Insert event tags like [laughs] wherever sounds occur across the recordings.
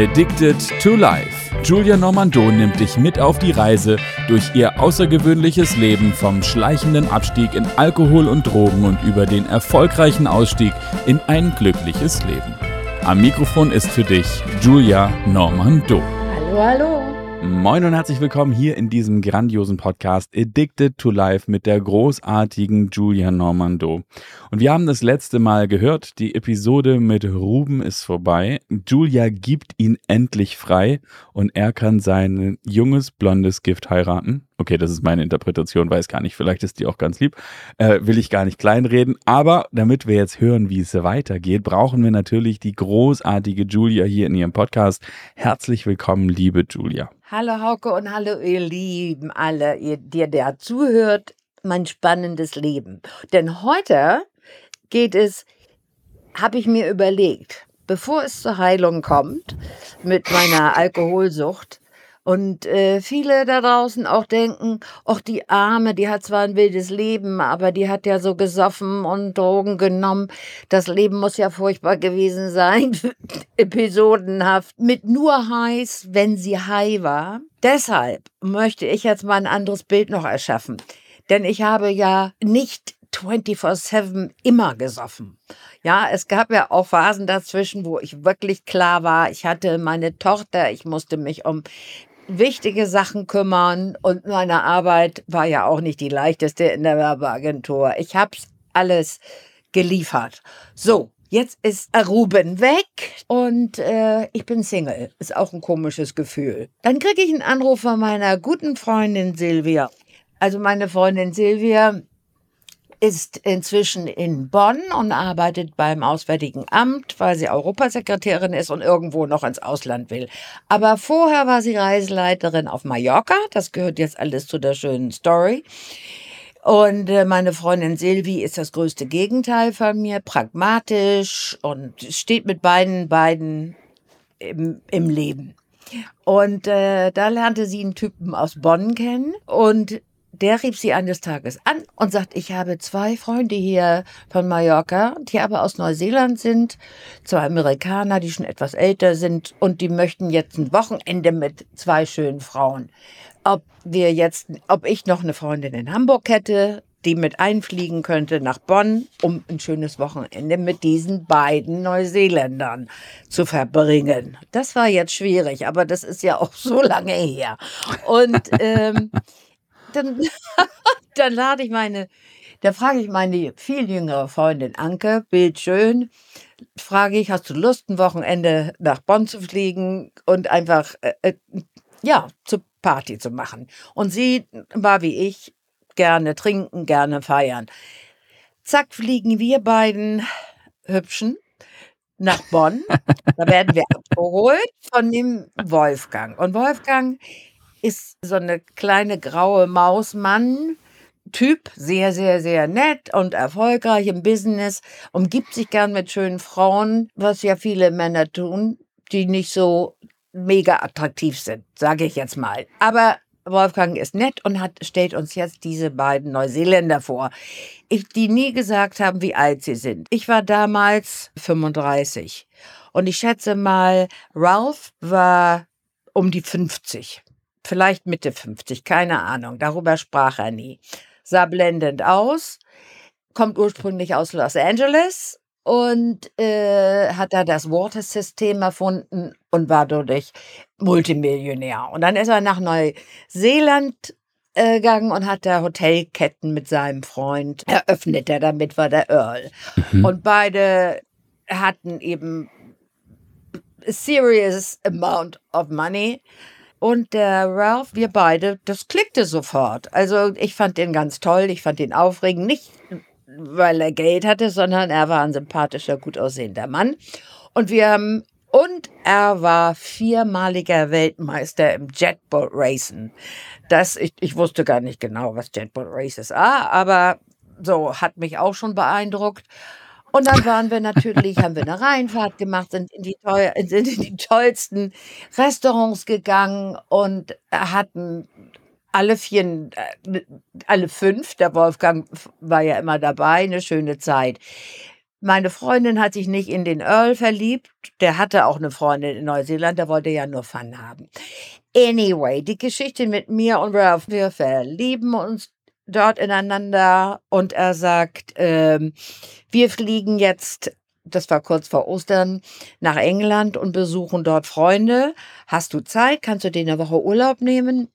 Addicted to Life. Julia Normando nimmt dich mit auf die Reise durch ihr außergewöhnliches Leben vom schleichenden Abstieg in Alkohol und Drogen und über den erfolgreichen Ausstieg in ein glückliches Leben. Am Mikrofon ist für dich Julia Normando. Hallo, hallo. Moin und herzlich willkommen hier in diesem grandiosen Podcast Addicted to Life mit der großartigen Julia Normando. Und wir haben das letzte Mal gehört, die Episode mit Ruben ist vorbei. Julia gibt ihn endlich frei und er kann sein junges blondes Gift heiraten. Okay, das ist meine Interpretation, weiß gar nicht, vielleicht ist die auch ganz lieb. Äh, will ich gar nicht kleinreden. Aber damit wir jetzt hören, wie es weitergeht, brauchen wir natürlich die großartige Julia hier in ihrem Podcast. Herzlich willkommen, liebe Julia. Hallo Hauke und hallo ihr Lieben alle, ihr, dir der zuhört, mein spannendes Leben. Denn heute geht es, habe ich mir überlegt, bevor es zur Heilung kommt mit meiner Alkoholsucht, und äh, viele da draußen auch denken, ach die Arme, die hat zwar ein wildes Leben, aber die hat ja so gesoffen und Drogen genommen. Das Leben muss ja furchtbar gewesen sein, [laughs] episodenhaft, mit nur heiß, wenn sie high war. Deshalb möchte ich jetzt mal ein anderes Bild noch erschaffen. Denn ich habe ja nicht 24-7 immer gesoffen. Ja, es gab ja auch Phasen dazwischen, wo ich wirklich klar war, ich hatte meine Tochter, ich musste mich um wichtige Sachen kümmern und meine Arbeit war ja auch nicht die leichteste in der Werbeagentur. Ich habe alles geliefert. So, jetzt ist Ruben weg und äh, ich bin Single. Ist auch ein komisches Gefühl. Dann kriege ich einen Anruf von meiner guten Freundin Silvia. Also meine Freundin Silvia ist inzwischen in Bonn und arbeitet beim Auswärtigen Amt, weil sie Europasekretärin ist und irgendwo noch ins Ausland will. Aber vorher war sie Reiseleiterin auf Mallorca. Das gehört jetzt alles zu der schönen Story. Und äh, meine Freundin Silvi ist das größte Gegenteil von mir, pragmatisch und steht mit beiden beiden im, im Leben. Und äh, da lernte sie einen Typen aus Bonn kennen und der rief sie eines Tages an und sagt, ich habe zwei Freunde hier von Mallorca, die aber aus Neuseeland sind, zwei Amerikaner, die schon etwas älter sind und die möchten jetzt ein Wochenende mit zwei schönen Frauen. Ob wir jetzt, ob ich noch eine Freundin in Hamburg hätte, die mit einfliegen könnte nach Bonn, um ein schönes Wochenende mit diesen beiden Neuseeländern zu verbringen. Das war jetzt schwierig, aber das ist ja auch so lange her. Und ähm, dann, [laughs] dann lade ich meine, da frage ich meine viel jüngere Freundin Anke, bildschön, frage ich, hast du Lust, ein Wochenende nach Bonn zu fliegen und einfach, äh, äh, ja, zur Party zu machen. Und sie war wie ich, gerne trinken, gerne feiern. Zack, fliegen wir beiden Hübschen nach Bonn. da werden wir abgeholt von dem Wolfgang. Und Wolfgang ist so eine kleine graue Mausmann. Typ, sehr, sehr, sehr nett und erfolgreich im Business, umgibt sich gern mit schönen Frauen, was ja viele Männer tun, die nicht so mega attraktiv sind, sage ich jetzt mal. Aber Wolfgang ist nett und hat, stellt uns jetzt diese beiden Neuseeländer vor, die nie gesagt haben, wie alt sie sind. Ich war damals 35 und ich schätze mal, Ralph war um die 50 vielleicht Mitte 50, keine Ahnung. Darüber sprach er nie. Sah blendend aus, kommt ursprünglich aus Los Angeles und äh, hat da das Water-System erfunden und war dadurch Multimillionär. Und dann ist er nach Neuseeland äh, gegangen und hat da Hotelketten mit seinem Freund eröffnet. Er damit war der Earl. Mhm. Und beide hatten eben a serious amount of money und der Ralph, wir beide, das klickte sofort. Also ich fand den ganz toll, ich fand ihn aufregend, nicht weil er Geld hatte, sondern er war ein sympathischer, gut aussehender Mann. Und wir haben und er war viermaliger Weltmeister im Jetboat Racing. Das, ich, ich wusste gar nicht genau, was Jetboat Races ah, aber so hat mich auch schon beeindruckt. Und dann waren wir natürlich, haben wir eine Rheinfahrt gemacht, sind in die, teuer, sind in die tollsten Restaurants gegangen und hatten alle vier, äh, alle fünf, der Wolfgang war ja immer dabei, eine schöne Zeit. meine Freundin hat sich nicht in den Earl verliebt. Der hatte auch eine Freundin in Neuseeland, der wollte ja nur Fun haben. Anyway, die Geschichte mit mir und Ralph, wir verlieben uns dort ineinander und er sagt, ähm, wir fliegen jetzt, das war kurz vor Ostern, nach England und besuchen dort Freunde. Hast du Zeit? Kannst du dir eine Woche Urlaub nehmen?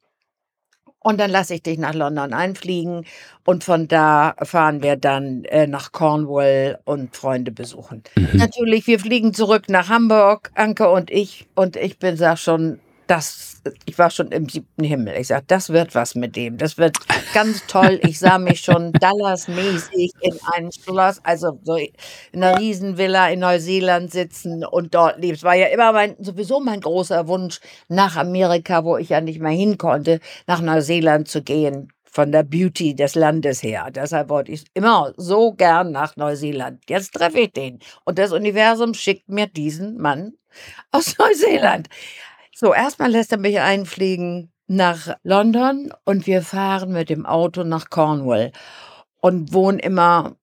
Und dann lasse ich dich nach London einfliegen und von da fahren wir dann äh, nach Cornwall und Freunde besuchen. Mhm. Natürlich, wir fliegen zurück nach Hamburg, Anke und ich. Und ich bin sag schon das, ich war schon im siebten Himmel. Ich sag, das wird was mit dem. Das wird ganz toll. Ich sah mich schon [laughs] Dallas-mäßig in einem Schloss, also so in einer Riesenvilla in Neuseeland sitzen und dort leben. Es war ja immer mein, sowieso mein großer Wunsch, nach Amerika, wo ich ja nicht mehr hin konnte, nach Neuseeland zu gehen. Von der Beauty des Landes her. Deshalb wollte ich immer so gern nach Neuseeland. Jetzt treffe ich den. Und das Universum schickt mir diesen Mann aus Neuseeland. So, erstmal lässt er mich einfliegen nach London und wir fahren mit dem Auto nach Cornwall und wohnen immer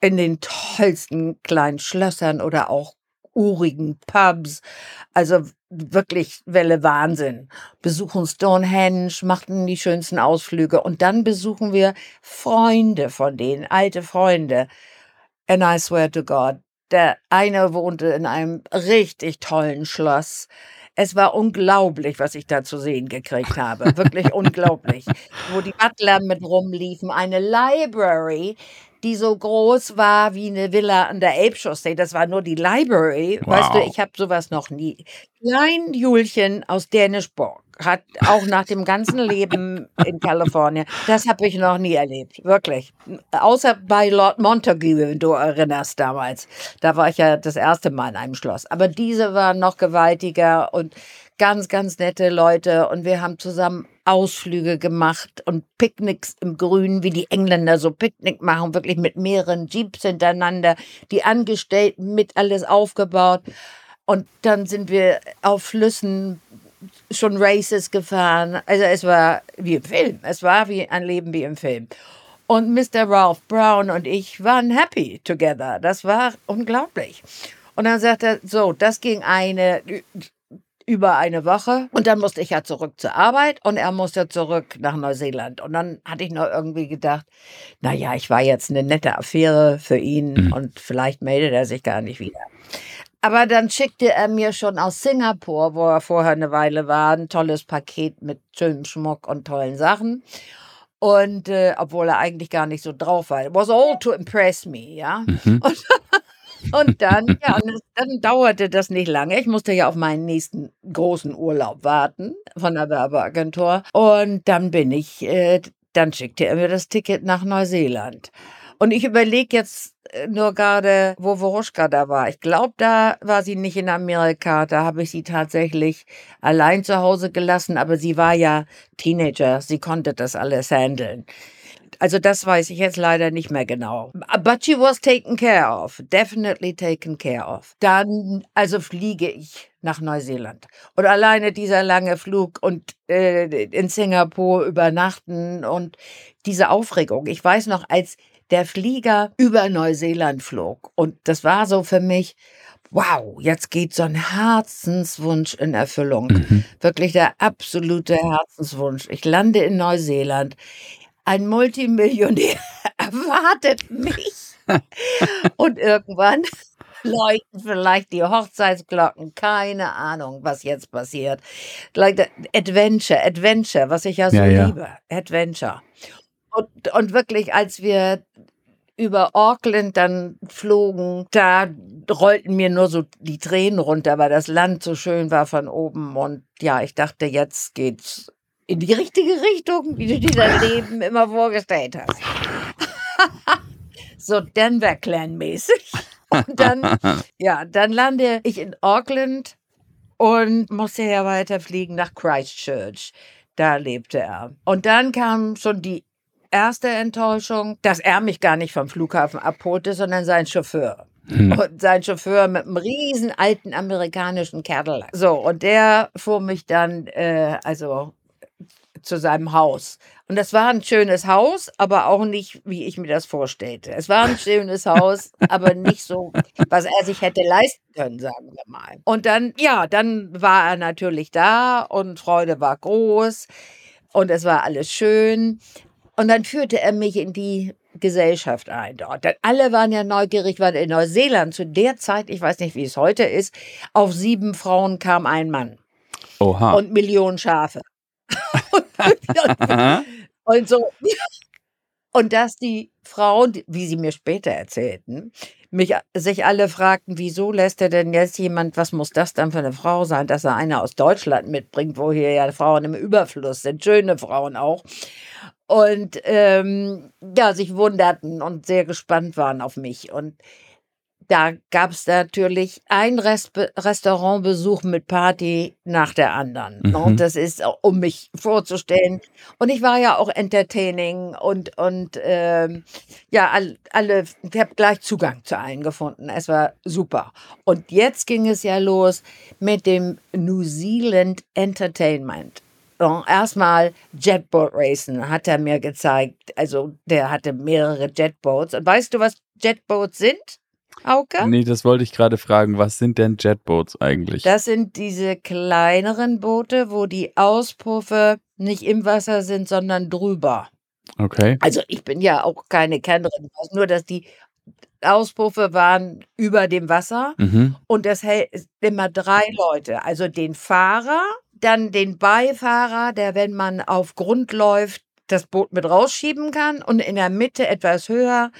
in den tollsten kleinen Schlössern oder auch urigen Pubs. Also wirklich Welle Wahnsinn. Besuchen Stonehenge, machten die schönsten Ausflüge und dann besuchen wir Freunde von denen, alte Freunde. And I swear to God, der eine wohnte in einem richtig tollen Schloss. Es war unglaublich, was ich da zu sehen gekriegt habe. Wirklich unglaublich. Wo die Butler mit rumliefen. Eine Library, die so groß war wie eine Villa an der Elbchaussee. Das war nur die Library. Wow. Weißt du, ich habe sowas noch nie. Klein Julchen aus Dänischburg hat auch nach dem ganzen Leben in Kalifornien, das habe ich noch nie erlebt, wirklich. Außer bei Lord Montague, wenn du erinnerst damals. Da war ich ja das erste Mal in einem Schloss. Aber diese waren noch gewaltiger und ganz, ganz nette Leute. Und wir haben zusammen Ausflüge gemacht und Picknicks im Grünen, wie die Engländer so Picknick machen, wirklich mit mehreren Jeeps hintereinander, die Angestellten mit alles aufgebaut. Und dann sind wir auf Flüssen schon Races gefahren. Also es war wie im Film. Es war wie ein Leben wie im Film. Und Mr. Ralph Brown und ich waren happy together. Das war unglaublich. Und dann sagte er, so, das ging eine über eine Woche und dann musste ich ja zurück zur Arbeit und er musste zurück nach Neuseeland. Und dann hatte ich noch irgendwie gedacht, naja, ich war jetzt eine nette Affäre für ihn mhm. und vielleicht meldet er sich gar nicht wieder. Aber dann schickte er mir schon aus Singapur, wo er vorher eine Weile war, ein tolles Paket mit schönem Schmuck und tollen Sachen. Und äh, obwohl er eigentlich gar nicht so drauf war. It was all to impress me, ja. Mhm. [laughs] Und, und, dann, ja, und das, dann dauerte das nicht lange. Ich musste ja auf meinen nächsten großen Urlaub warten von der Werbeagentur. Und dann bin ich, äh, dann schickte er mir das Ticket nach Neuseeland. Und ich überlege jetzt äh, nur gerade, wo Woroschka da war. Ich glaube, da war sie nicht in Amerika. Da habe ich sie tatsächlich allein zu Hause gelassen. Aber sie war ja Teenager. Sie konnte das alles handeln. Also das weiß ich jetzt leider nicht mehr genau. But she was taken care of. Definitely taken care of. Dann, also fliege ich nach Neuseeland. Und alleine dieser lange Flug und äh, in Singapur übernachten und diese Aufregung. Ich weiß noch, als der Flieger über Neuseeland flog. Und das war so für mich, wow, jetzt geht so ein Herzenswunsch in Erfüllung. Mhm. Wirklich der absolute Herzenswunsch. Ich lande in Neuseeland. Ein Multimillionär [laughs] erwartet mich. [laughs] Und irgendwann läuten vielleicht die Hochzeitsglocken. Keine Ahnung, was jetzt passiert. Like Adventure, Adventure, was ich ja so ja, ja. liebe. Adventure. Und, und wirklich, als wir über Auckland dann flogen, da rollten mir nur so die Tränen runter, weil das Land so schön war von oben. Und ja, ich dachte, jetzt geht's in die richtige Richtung, wie du dir dein Leben immer vorgestellt hast. [laughs] so Denver Clan mäßig. Und dann, ja, dann lande ich in Auckland und musste ja weiterfliegen nach Christchurch. Da lebte er. Und dann kam schon die erste Enttäuschung, dass er mich gar nicht vom Flughafen abholte, sondern sein Chauffeur. Hm. Und sein Chauffeur mit einem riesen alten amerikanischen Cadillac. So, und der fuhr mich dann, äh, also zu seinem Haus. Und das war ein schönes Haus, aber auch nicht, wie ich mir das vorstellte. Es war ein schönes Haus, [laughs] aber nicht so, was er sich hätte leisten können, sagen wir mal. Und dann, ja, dann war er natürlich da und Freude war groß und es war alles schön. Und dann führte er mich in die Gesellschaft ein dort. Denn alle waren ja neugierig, weil in Neuseeland zu der Zeit, ich weiß nicht, wie es heute ist, auf sieben Frauen kam ein Mann. Oha. Und Millionen Schafe. [laughs] [laughs] und so. Und dass die Frauen, wie sie mir später erzählten, mich, sich alle fragten, wieso lässt er denn jetzt jemand, was muss das dann für eine Frau sein, dass er eine aus Deutschland mitbringt, wo hier ja Frauen im Überfluss sind, schöne Frauen auch. Und ähm, ja, sich wunderten und sehr gespannt waren auf mich. Und da gab es natürlich ein Rest Restaurantbesuch mit Party nach der anderen. Ne? Mhm. Und das ist, um mich vorzustellen. Und ich war ja auch entertaining und, und ähm, ja, alle, alle ich habe gleich Zugang zu allen gefunden. Es war super. Und jetzt ging es ja los mit dem New Zealand Entertainment. Erstmal Jetboat Racing hat er mir gezeigt. Also der hatte mehrere Jetboats. Und weißt du, was Jetboats sind? Auke? Nee, das wollte ich gerade fragen. Was sind denn Jetboats eigentlich? Das sind diese kleineren Boote, wo die Auspuffe nicht im Wasser sind, sondern drüber. Okay. Also ich bin ja auch keine Kennerin, ich weiß nur, dass die Auspuffe waren über dem Wasser mhm. und das hält immer drei Leute. Also den Fahrer, dann den Beifahrer, der, wenn man auf Grund läuft, das Boot mit rausschieben kann und in der Mitte etwas höher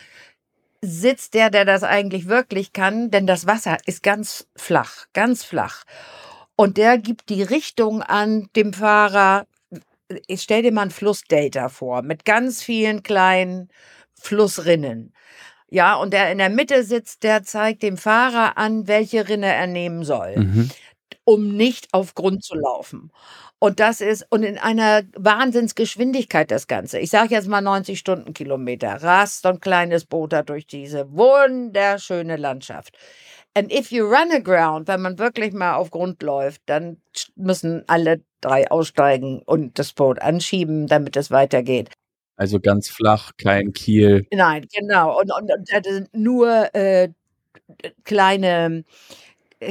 sitzt der, der das eigentlich wirklich kann, denn das Wasser ist ganz flach, ganz flach. Und der gibt die Richtung an dem Fahrer. Ich stell dir mal ein Flussdelta vor, mit ganz vielen kleinen Flussrinnen. Ja, und der in der Mitte sitzt, der zeigt dem Fahrer an, welche Rinne er nehmen soll, mhm. Um nicht auf Grund zu laufen. Und das ist, und in einer Wahnsinnsgeschwindigkeit das Ganze. Ich sage jetzt mal 90 Stundenkilometer. Rast und kleines Boot da durch diese wunderschöne Landschaft. And if you run aground, wenn man wirklich mal auf Grund läuft, dann müssen alle drei aussteigen und das Boot anschieben, damit es weitergeht. Also ganz flach, kein Kiel. Nein, genau. Und, und, und nur äh, kleine,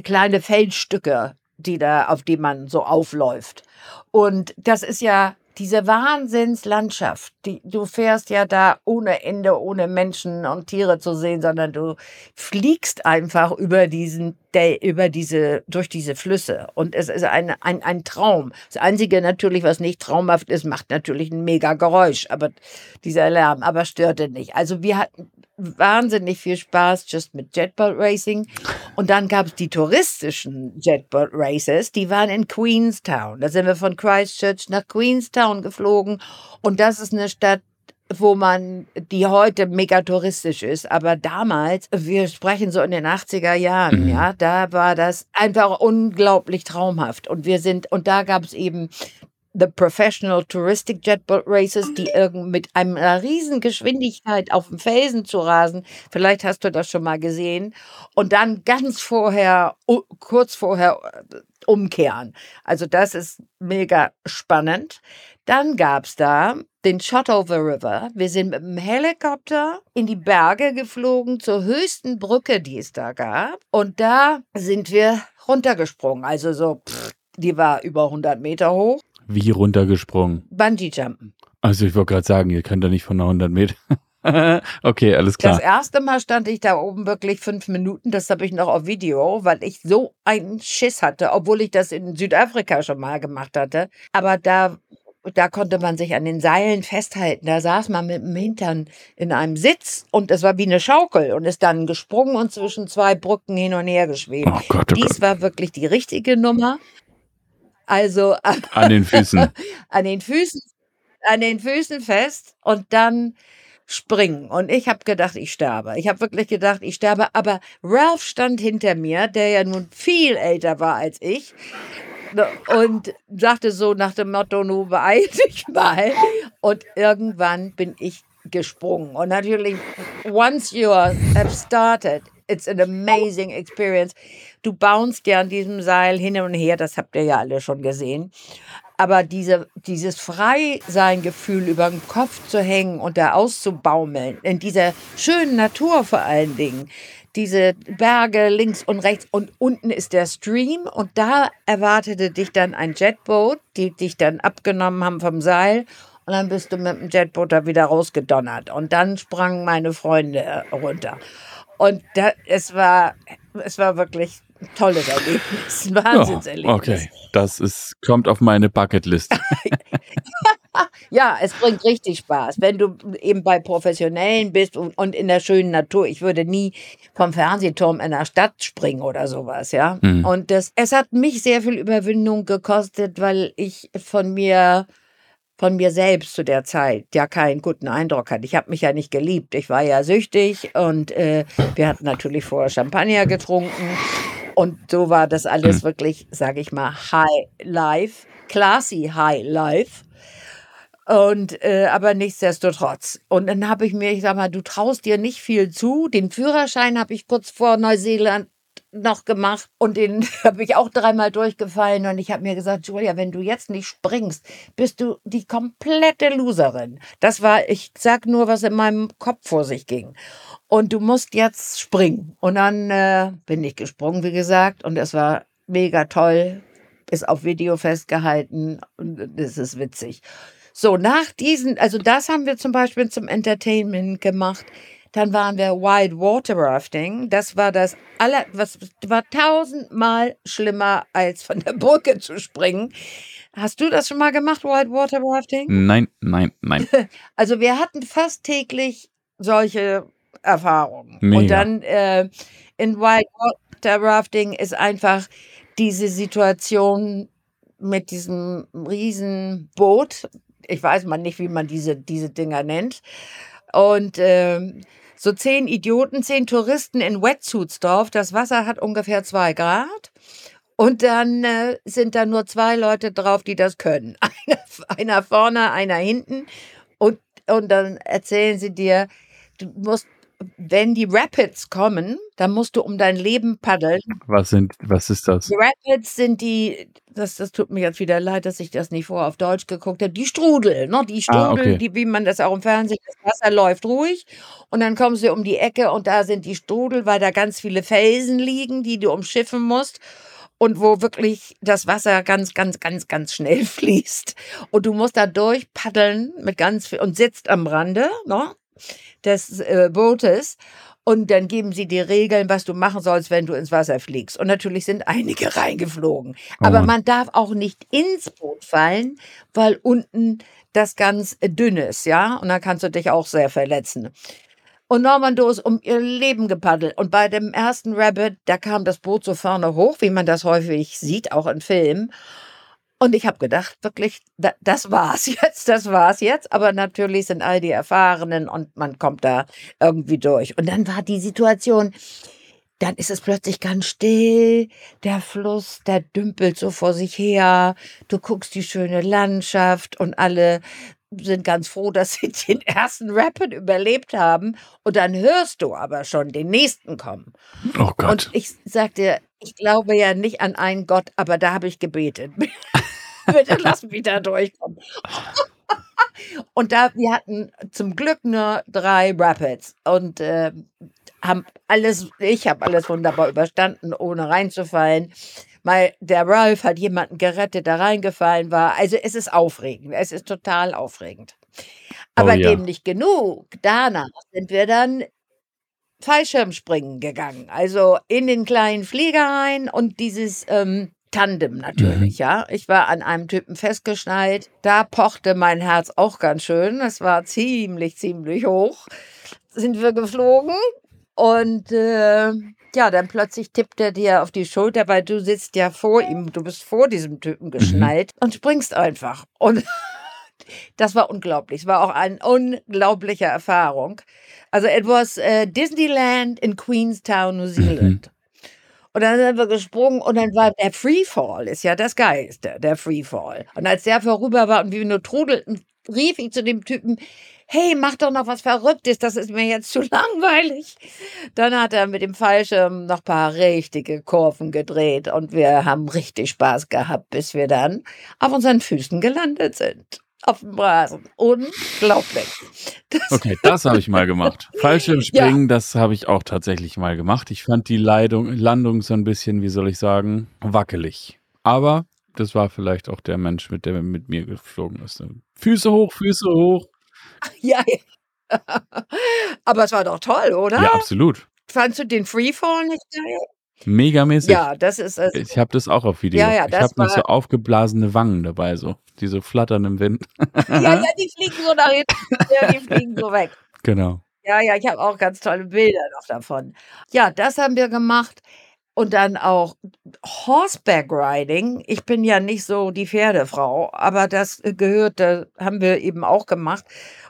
kleine Feldstücke die da, auf die man so aufläuft. Und das ist ja diese Wahnsinnslandschaft. Die, du fährst ja da ohne Ende, ohne Menschen und Tiere zu sehen, sondern du fliegst einfach über diesen, über diese, durch diese Flüsse. Und es ist ein, ein, ein Traum. Das Einzige natürlich, was nicht traumhaft ist, macht natürlich ein mega Geräusch, aber dieser Lärm, aber störte nicht. Also wir hatten wahnsinnig viel Spaß just mit Jetboat Racing. Und dann gab es die touristischen Jetboat Races, die waren in Queenstown. Da sind wir von Christchurch nach Queenstown geflogen. Und das ist eine Stadt, wo man, die heute mega touristisch ist, aber damals, wir sprechen so in den 80er Jahren, mhm. ja, da war das einfach unglaublich traumhaft. Und wir sind, und da gab es eben The Professional Touristic Jetboat Races, die mit einer riesen Geschwindigkeit auf dem Felsen zu rasen. Vielleicht hast du das schon mal gesehen. Und dann ganz vorher, kurz vorher äh, umkehren. Also das ist mega spannend. Dann gab es da den Shotover River. Wir sind mit dem Helikopter in die Berge geflogen zur höchsten Brücke, die es da gab. Und da sind wir runtergesprungen. Also so, pff, die war über 100 Meter hoch. Wie runtergesprungen? Bungee-Jumpen. Also ich wollte gerade sagen, ihr könnt da nicht von 100 Meter. [laughs] okay, alles klar. Das erste Mal stand ich da oben wirklich fünf Minuten. Das habe ich noch auf Video, weil ich so einen Schiss hatte, obwohl ich das in Südafrika schon mal gemacht hatte. Aber da, da konnte man sich an den Seilen festhalten. Da saß man mit dem Hintern in einem Sitz und es war wie eine Schaukel und ist dann gesprungen und zwischen zwei Brücken hin und her geschwebt. Oh Gott, oh Dies Gott. war wirklich die richtige Nummer. Also [laughs] an den Füßen. an den Füßen, an den Füßen fest und dann springen. Und ich habe gedacht, ich sterbe. Ich habe wirklich gedacht, ich sterbe. Aber Ralph stand hinter mir, der ja nun viel älter war als ich. Ne, und sagte so nach dem Motto, nu beeil dich mal. Und irgendwann bin ich gesprungen. Und natürlich, once you have started, it's an amazing experience. Du bounst ja an diesem Seil hin und her, das habt ihr ja alle schon gesehen. aber diese, dieses Freisein-Gefühl über den Kopf zu hängen und da auszubaumeln, in dieser schönen Natur vor allen Dingen, diese Berge links und rechts und unten ist der Stream und da erwartete dich dann ein Jetboot, die dich dann abgenommen haben vom Seil und dann bist du mit dem Jetboot da wieder rausgedonnert und dann sprangen meine Freunde runter. Und da, es war, es war wirklich ein tolles Erlebnis, ein Wahnsinnserlebnis. Ja, okay, das ist, kommt auf meine Bucketlist. [laughs] ja, es bringt richtig Spaß, wenn du eben bei Professionellen bist und, und, in der schönen Natur. Ich würde nie vom Fernsehturm in der Stadt springen oder sowas, ja. Mhm. Und das, es hat mich sehr viel Überwindung gekostet, weil ich von mir von mir selbst zu der Zeit ja keinen guten Eindruck hatte. Ich habe mich ja nicht geliebt. Ich war ja süchtig und äh, wir hatten natürlich vorher Champagner getrunken. Und so war das alles hm. wirklich, sage ich mal, High Life, classy High Life. Und äh, aber nichtsdestotrotz. Und dann habe ich mir, ich sag mal, du traust dir nicht viel zu. Den Führerschein habe ich kurz vor Neuseeland noch gemacht und den [laughs] habe ich auch dreimal durchgefallen und ich habe mir gesagt, Julia, wenn du jetzt nicht springst, bist du die komplette Loserin. Das war, ich sag nur, was in meinem Kopf vor sich ging. Und du musst jetzt springen. Und dann äh, bin ich gesprungen, wie gesagt, und es war mega toll, ist auf Video festgehalten und es ist witzig. So, nach diesen, also das haben wir zum Beispiel zum Entertainment gemacht. Dann waren wir Wild Water Rafting. Das war das aller, was war tausendmal schlimmer als von der Brücke zu springen. Hast du das schon mal gemacht, Wild Water Rafting? Nein, nein, nein. [laughs] Also wir hatten fast solche Erfahrungen. Mega. Und dann äh, in Wild Water Rafting ist einfach diese Situation mit diesem riesen Boot. Ich weiß mal nicht, wie man diese, diese Dinger nennt. Und äh, so zehn Idioten, zehn Touristen in Wetsuits drauf. Das Wasser hat ungefähr zwei Grad. Und dann äh, sind da nur zwei Leute drauf, die das können. [laughs] Einer, einer vorne, einer hinten. Und, und dann erzählen sie dir, du musst wenn die Rapids kommen, dann musst du um dein Leben paddeln. Was sind, was ist das? Die Rapids sind die, das, das tut mir jetzt wieder leid, dass ich das nicht vorher auf Deutsch geguckt habe, die Strudel, ne? Die Strudel, ah, okay. die, wie man das auch im Fernsehen, das Wasser läuft ruhig und dann kommst du um die Ecke und da sind die Strudel, weil da ganz viele Felsen liegen, die du umschiffen musst und wo wirklich das Wasser ganz, ganz, ganz, ganz schnell [laughs] fließt. Und du musst da durchpaddeln mit ganz viel und sitzt am Rande, ne? Des äh, Bootes. Und dann geben sie dir Regeln, was du machen sollst, wenn du ins Wasser fliegst. Und natürlich sind einige [laughs] reingeflogen. Oh Aber man darf auch nicht ins Boot fallen, weil unten das ganz dünn ist, ja. Und dann kannst du dich auch sehr verletzen. Und Normando ist um ihr Leben gepaddelt. Und bei dem ersten Rabbit, da kam das Boot so vorne hoch, wie man das häufig sieht, auch in Filmen. Und ich habe gedacht, wirklich, das war's [laughs] jetzt, das war's jetzt. Aber natürlich sind all die Erfahrenen und man kommt da irgendwie durch. Und dann war die Situation, dann ist es plötzlich ganz still. Der Fluss, der dümpelt so vor sich her. Du guckst die schöne Landschaft und alle sind ganz froh, [laughs] dass sie den ersten Rapid überlebt haben. Und dann hörst du aber schon den nächsten kommen. Oh Gott. Und ich sagte, ich glaube ja nicht an einen Gott, aber da habe ich gebetet. [laughs] Bitte lass mich da durchkommen. [laughs] Und da, wir hatten zum Glück nur drei Rapids und äh, haben alles, ich habe alles wunderbar überstanden, ohne reinzufallen. Mal der Ralph hat jemanden gerettet, der reingefallen war. Also es ist aufregend, es ist total aufregend. Aber oh, ja. dem nicht genug. Danach sind wir dann Fallschirmspringen gegangen. Also in den kleinen Flieger rein und dieses ähm, Tandem natürlich, mhm. ja. Ich war an einem Typen festgeschnallt. Da pochte mein Herz auch ganz schön. Es war ziemlich, ziemlich hoch. Sind wir geflogen und äh, ja, dann plötzlich tippt er dir auf die Schulter, weil du sitzt ja vor ihm, du bist vor diesem Typen mhm. geschnallt mhm. und springst einfach. Und [laughs] das war unglaublich. Es war auch eine unglaubliche Erfahrung. Also, it was uh, Disneyland in Queenstown, New Zealand. Mhm. Und dann sind wir gesprungen und dann war der Freefall, ist ja das Geilste, der Freefall. Und als der vorüber war und wir nur trudelten rief ich zu dem Typen, hey, mach doch noch was Verrücktes, das ist mir jetzt zu [laughs] langweilig. Dann hat er mit dem Fallschirm noch ein paar richtige Kurven gedreht und wir haben richtig Spaß gehabt, bis wir dann auf unseren Füßen gelandet sind. Auf dem Rasen. Unglaublich. Das okay, das habe ich mal gemacht. Fallschirmspringen, [laughs] ja. das habe ich auch tatsächlich mal gemacht. Ich fand die Leidung, Landung so ein bisschen, wie soll ich sagen, wackelig. Aber das war vielleicht auch der Mensch, mit der mit mir geflogen ist. Füße hoch, Füße hoch. Ja, ja. [laughs] aber es war doch toll, oder? Ja, absolut. Fandst du den Freefall nicht geil? Megamäßig. Ja, das ist es. Ich habe das auch auf Video. Ja, ja, ich habe noch so aufgeblasene Wangen dabei, so. Die so flattern im Wind. ja, ja, die fliegen so nach hinten. Ja, die fliegen so weg. [laughs] Genau. Ja, ja, ich habe auch ganz tolle Bilder noch davon. Ja, das haben wir gemacht. Und dann auch Horseback Riding. Ich bin ja nicht so die Pferdefrau, aber das gehörte, haben wir eben auch gemacht.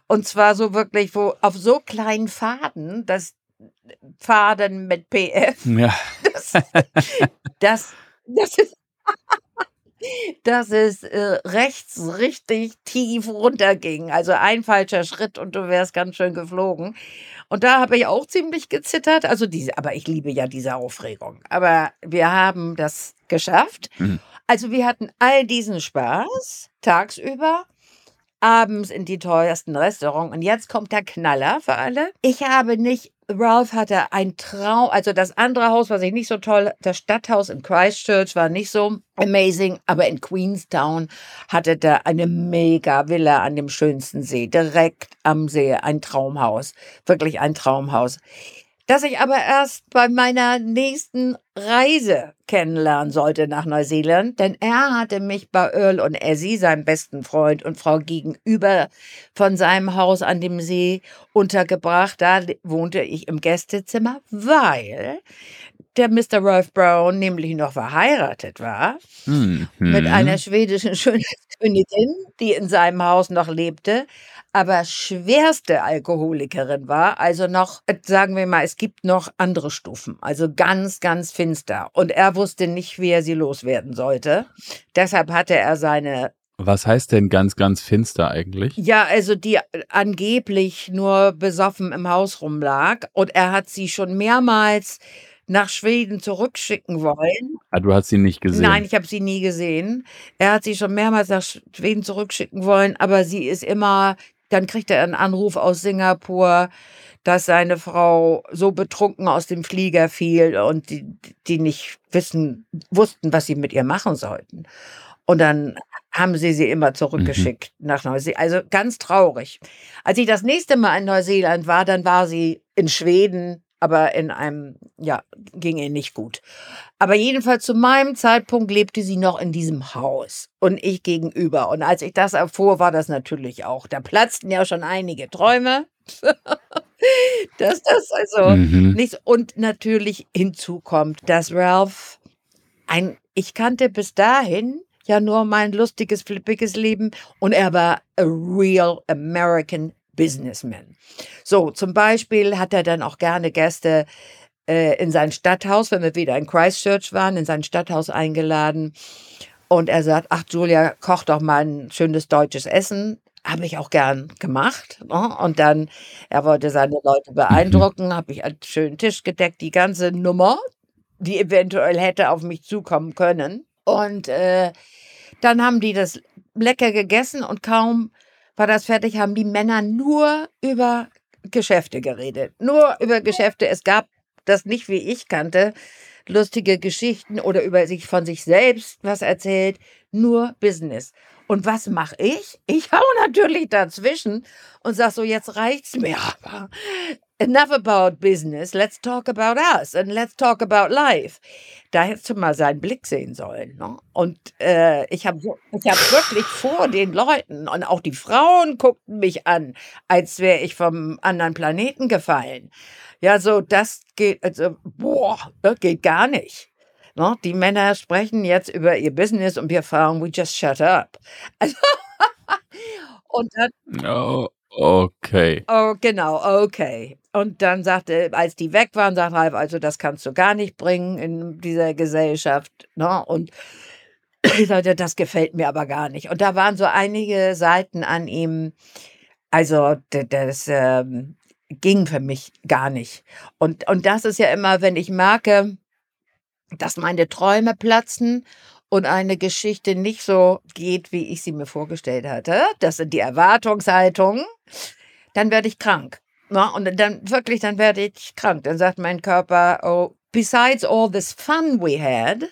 Und zwar so wirklich wo auf so kleinen Faden, dass Faden mit PF. Ja. [laughs] [laughs] Das, das, ist [laughs] dass es äh, rechts richtig tief runterging. Also ein falscher Schritt und du wärst ganz schön geflogen. Und da habe ich auch ziemlich gezittert. Also diese, aber ich liebe ja diese Aufregung. Aber wir haben das geschafft. Mhm. Also wir hatten all diesen Spaß tagsüber abends in die teuersten Restaurants. Und jetzt kommt der Knaller für alle. Ich habe nicht, Ralph hatte ein Traum, also das andere Haus, was ich nicht so toll, das Stadthaus in Christchurch war nicht so amazing, aber in Queenstown hatte er eine mega Villa an dem schönsten See, direkt am See, ein Traumhaus, wirklich ein Traumhaus das ich aber erst bei meiner nächsten Reise kennenlernen sollte nach Neuseeland, denn er hatte mich bei Earl und Essie, seinem besten Freund und Frau gegenüber von seinem Haus an dem See untergebracht. Da wohnte ich im Gästezimmer, weil der Mr. Rolf Brown nämlich noch verheiratet war mhm. mit einer schwedischen [laughs] Schönheitskönigin, die in seinem Haus noch lebte aber schwerste Alkoholikerin war. Also noch, sagen wir mal, es gibt noch andere Stufen. Also ganz, ganz finster. Und er wusste nicht, wie er sie loswerden sollte. Deshalb hatte er seine was heißt denn ganz, ganz finster eigentlich? Ja, also die angeblich nur besoffen im Haus rumlag und er hat sie schon mehrmals nach Schweden zurückschicken wollen. Ah, du hast sie nicht gesehen? Nein, ich habe sie nie gesehen. Er hat sie schon mehrmals nach Schweden zurückschicken wollen, aber sie ist immer dann kriegt er einen Anruf aus Singapur, dass seine Frau so betrunken aus dem Flieger fiel und die, die nicht wissen, wussten, was sie mit ihr machen sollten. Und dann haben sie sie immer zurückgeschickt mhm. nach Neuseeland. Also ganz traurig. Als ich das nächste Mal in Neuseeland war, dann war sie in Schweden aber in einem, ja, ging ihr nicht gut. Aber jedenfalls zu meinem Zeitpunkt lebte sie noch in diesem Haus und ich gegenüber. Und als ich das erfuhr, war das natürlich auch. Da platzten ja schon einige Träume. [laughs] dass das also mhm. nichts. Und natürlich hinzu kommt, dass Ralph ein, ich kannte bis dahin ja nur mein lustiges, flippiges Leben und er war a real American Businessman. So, zum Beispiel hat er dann auch gerne Gäste äh, in sein Stadthaus, wenn wir wieder in Christchurch waren, in sein Stadthaus eingeladen. Und er sagt, ach Julia, koch doch mal ein schönes deutsches Essen. Habe ich auch gern gemacht. Ne? Und dann, er wollte seine Leute beeindrucken, mhm. [laughs] habe ich einen schönen Tisch gedeckt, die ganze Nummer, die eventuell hätte auf mich zukommen können. Und äh, dann haben die das lecker gegessen und kaum war das fertig, haben die Männer nur über Geschäfte geredet. Nur über Geschäfte. Es gab das nicht, wie ich kannte, lustige Geschichten oder über sich von sich selbst was erzählt. Nur Business. Und was mache ich? Ich hau natürlich dazwischen und sag so, jetzt reicht's mir aber. Enough about business, let's talk about us and let's talk about life. Da hättest du mal seinen Blick sehen sollen. Ne? Und äh, ich habe ich hab wirklich vor den Leuten und auch die Frauen guckten mich an, als wäre ich vom anderen Planeten gefallen. Ja, so das geht, also, boah, das geht gar nicht. Ne? Die Männer sprechen jetzt über ihr Business und wir Frauen, we just shut up. [laughs] Also, und dann. Oh, okay. Oh, genau, okay. Und dann sagte, als die weg waren, sagte Ralf, also das kannst du gar nicht bringen in dieser Gesellschaft. Ne? Und Ich sagte, das gefällt mir aber gar nicht. Und da waren so einige Seiten an ihm, also das ähm, ging für mich gar nicht. Und, und das ist ja immer, wenn ich merke, dass meine Träume platzen und eine Geschichte nicht so geht, wie ich sie mir vorgestellt hatte, das sind die Erwartungshaltungen, dann werde ich krank. Na, und dann wirklich, dann werde ich krank. Dann sagt mein Körper, oh, besides all this fun we had,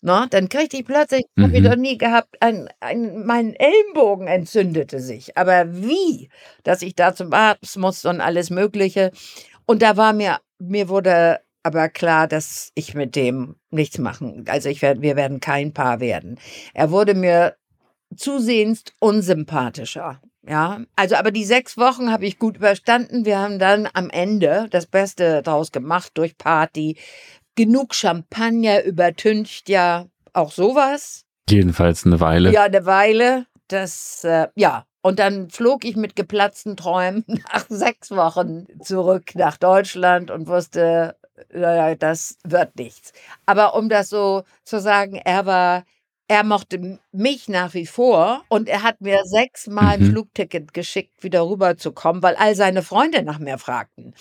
na, dann kriegte ich plötzlich, mhm. habe ich noch nie gehabt, ein, ein, mein Ellenbogen entzündete sich. Aber wie? Dass ich da zum Arzt musste und alles Mögliche. Und da war mir, mir wurde aber klar, dass ich mit dem nichts machen. Also ich werde, wir werden kein Paar werden. Er wurde mir zusehends unsympathischer. Ja, also aber die sechs Wochen habe ich gut überstanden. Wir haben dann am Ende das Beste daraus gemacht durch Party. Genug Champagner übertüncht ja auch sowas. Jedenfalls eine Weile. Ja, eine Weile. Das, äh, ja. Und dann flog ich mit geplatzten Träumen [laughs] nach sechs Wochen zurück nach Deutschland und wusste, das wird nichts. Aber um das so zu sagen, er war, er mochte mich nach wie vor und er hat mir sechsmal mhm. ein Flugticket geschickt, wieder rüberzukommen, weil all seine Freunde nach mir fragten.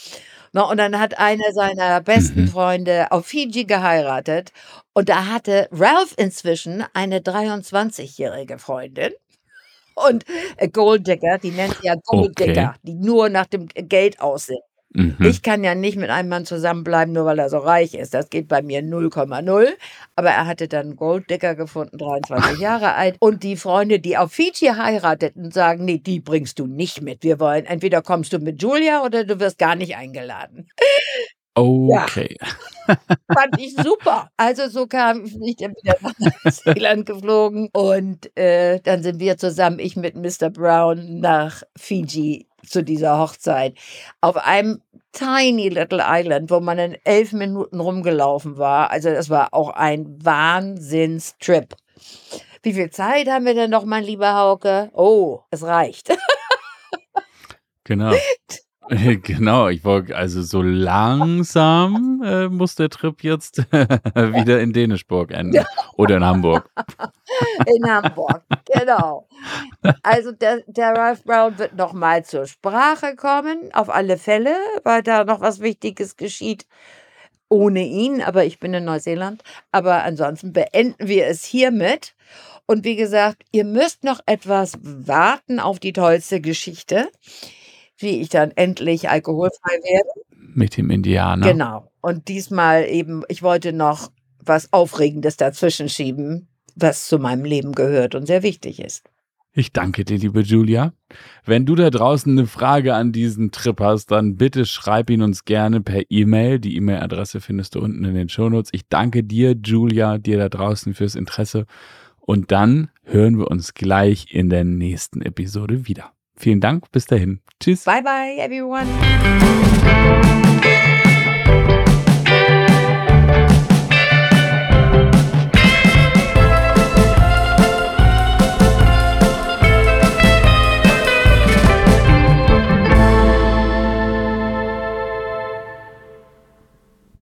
und dann hat einer seiner besten mhm. Freunde auf Fiji geheiratet und da hatte Ralph inzwischen eine 23-jährige Freundin. Und Golddigger, die nennt sie ja Golddigger, okay. die nur nach dem Geld aussehen. Mhm. Ich kann ja nicht mit einem Mann zusammenbleiben, nur weil er so reich ist. Das geht bei mir 0,0. Aber er hatte dann einen Golddicker gefunden, 23 [laughs] Jahre alt. Und die Freunde, die auf Fiji heirateten, sagen, nee, die bringst du nicht mit. Wir wollen, entweder kommst du mit Julia oder du wirst gar nicht eingeladen. [laughs] Okay. Ja. [laughs] Fand ich super. Also so kam ich dann wieder nach Neuseeland geflogen und äh, dann sind wir zusammen, ich mit Mr. Brown, nach Fiji zu dieser Hochzeit. Auf einem tiny little island, wo man in elf Minuten rumgelaufen war. Also das war auch ein Wahnsinnstrip. Wie viel Zeit haben wir denn noch, mein lieber Hauke? Oh, es reicht. [laughs] Genau. [laughs] Genau, ich wollte, also so langsam äh, muss der Trip jetzt [laughs] wieder in Dänischburg enden. Oder in Hamburg. In Hamburg, genau. Also der, der Ralph Brown wird nochmal zur Sprache kommen, auf alle Fälle, weil da noch was Wichtiges geschieht ohne ihn, aber ich bin in Neuseeland. Aber ansonsten beenden wir es hiermit. Und wie gesagt, ihr müsst noch etwas warten auf die tollste Geschichte wie ich dann endlich alkoholfrei werde. Mit dem Indianer. Genau. Und diesmal eben, ich wollte noch was Aufregendes dazwischen schieben, was zu meinem Leben gehört und sehr wichtig ist. Ich danke dir, liebe Julia. Wenn du da draußen eine Frage an diesen Trip hast, dann bitte schreib ihn uns gerne per E-Mail. Die E-Mail-Adresse findest du unten in den Shownotes. Ich danke dir, Julia, dir da draußen fürs Interesse. Und dann hören wir uns gleich in der nächsten Episode wieder. Vielen Dank, bis dahin. Tschüss. Bye bye, everyone.